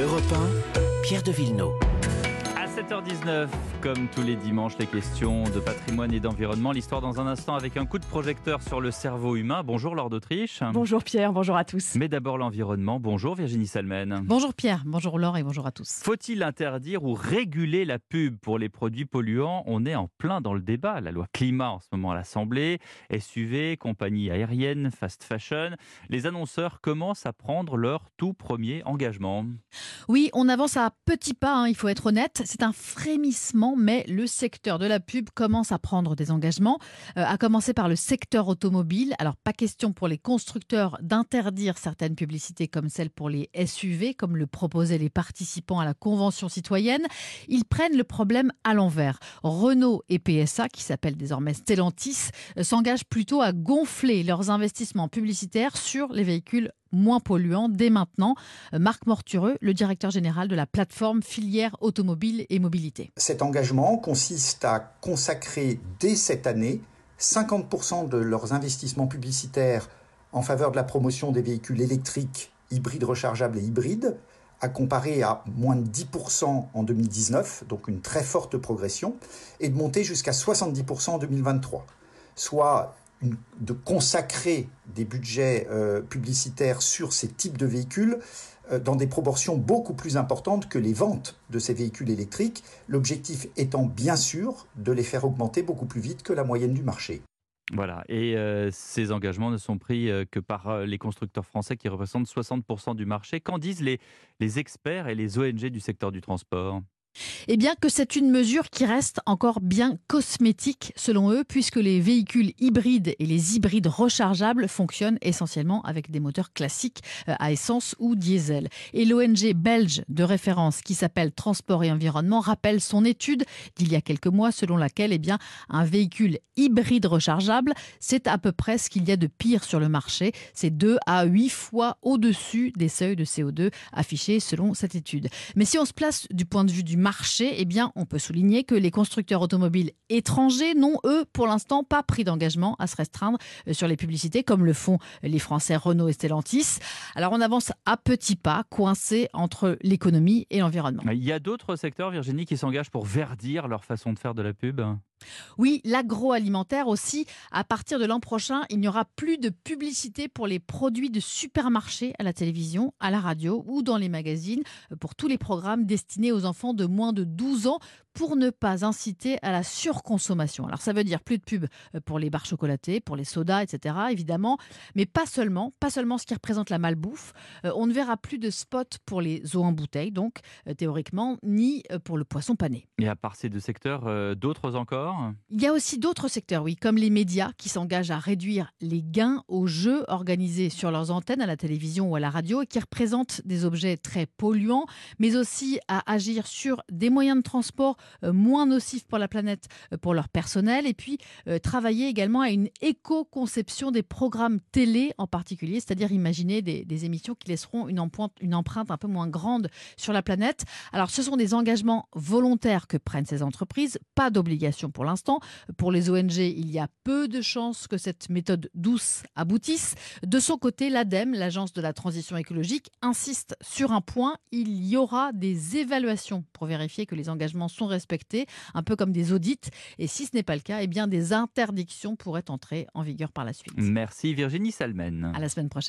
Europe 1, Pierre de Villeneuve. À 7h19, comme tous les dimanches, les questions de patrimoine et d'environnement. L'histoire dans un instant avec un coup de projecteur sur le cerveau humain. Bonjour Laure d'Autriche. Bonjour Pierre, bonjour à tous. Mais d'abord l'environnement. Bonjour Virginie Salmen. Bonjour Pierre, bonjour Laure et bonjour à tous. Faut-il interdire ou réguler la pub pour les produits polluants? On est en plein dans le débat. La loi climat en ce moment à l'Assemblée, SUV, compagnie aérienne, fast fashion. Les annonceurs commencent à prendre leur tout premier engagement. Oui, on avance à petits pas, hein, il faut être honnête. C'est un frémissement, mais le secteur de la pub commence à prendre des engagements, euh, à commencer par le secteur automobile. Alors, pas question pour les constructeurs d'interdire certaines publicités comme celles pour les SUV, comme le proposaient les participants à la Convention citoyenne. Ils prennent le problème à l'envers. Renault et PSA, qui s'appellent désormais Stellantis, euh, s'engagent plutôt à gonfler leurs investissements publicitaires sur les véhicules moins polluants dès maintenant. Euh, Marc Mortureux, le directeur général de la plateforme filière automobile et mobilité. Cet engagement consiste à consacrer dès cette année 50% de leurs investissements publicitaires en faveur de la promotion des véhicules électriques, hybrides rechargeables et hybrides, à comparer à moins de 10% en 2019, donc une très forte progression, et de monter jusqu'à 70% en 2023, soit de consacrer des budgets euh, publicitaires sur ces types de véhicules euh, dans des proportions beaucoup plus importantes que les ventes de ces véhicules électriques, l'objectif étant bien sûr de les faire augmenter beaucoup plus vite que la moyenne du marché. Voilà, et euh, ces engagements ne sont pris que par les constructeurs français qui représentent 60% du marché. Qu'en disent les, les experts et les ONG du secteur du transport? Eh bien que c'est une mesure qui reste encore bien cosmétique selon eux, puisque les véhicules hybrides et les hybrides rechargeables fonctionnent essentiellement avec des moteurs classiques euh, à essence ou diesel. Et l'ONG belge de référence qui s'appelle Transport et Environnement rappelle son étude d'il y a quelques mois selon laquelle eh bien, un véhicule hybride rechargeable, c'est à peu près ce qu'il y a de pire sur le marché. C'est 2 à 8 fois au-dessus des seuils de CO2 affichés selon cette étude. Mais si on se place du point de vue du marché, eh bien, on peut souligner que les constructeurs automobiles étrangers n'ont, eux, pour l'instant, pas pris d'engagement à se restreindre euh, sur les publicités, comme le font les Français Renault et Stellantis. Alors, on avance à petits pas, coincés entre l'économie et l'environnement. Il y a d'autres secteurs, Virginie, qui s'engagent pour verdir leur façon de faire de la pub? Oui, l'agroalimentaire aussi. À partir de l'an prochain, il n'y aura plus de publicité pour les produits de supermarché à la télévision, à la radio ou dans les magazines pour tous les programmes destinés aux enfants de moins de 12 ans pour ne pas inciter à la surconsommation. Alors ça veut dire plus de pub pour les barres chocolatées, pour les sodas, etc. évidemment, mais pas seulement, pas seulement ce qui représente la malbouffe. Euh, on ne verra plus de spots pour les eaux en bouteille, donc euh, théoriquement, ni euh, pour le poisson pané. Et à part ces deux secteurs, d'autres encore? Il y a aussi d'autres secteurs, oui, comme les médias qui s'engagent à réduire les gains aux jeux organisés sur leurs antennes à la télévision ou à la radio et qui représentent des objets très polluants, mais aussi à agir sur des moyens de transport euh, moins nocifs pour la planète euh, pour leur personnel et puis euh, travailler également à une éco-conception des programmes télé en particulier, c'est-à-dire imaginer des, émissions qui laisseront une empreinte, une empreinte un peu moins grande sur la planète. Alors ce sont des engagements volontaires que prennent ces entreprises, pas d'obligation pour l'instant. Pour les ONG, il y a peu de chances que cette méthode douce aboutisse. De son côté, l'ADEME, l'Agence de la transition écologique, insiste sur un point, il y aura des évaluations pour vérifier que les engagements sont respectés, un peu comme des audits. Et si ce n'est pas le cas, eh bien des interdictions pourraient entrer en vigueur par la suite. Merci Virginie Salmen. À la semaine prochaine.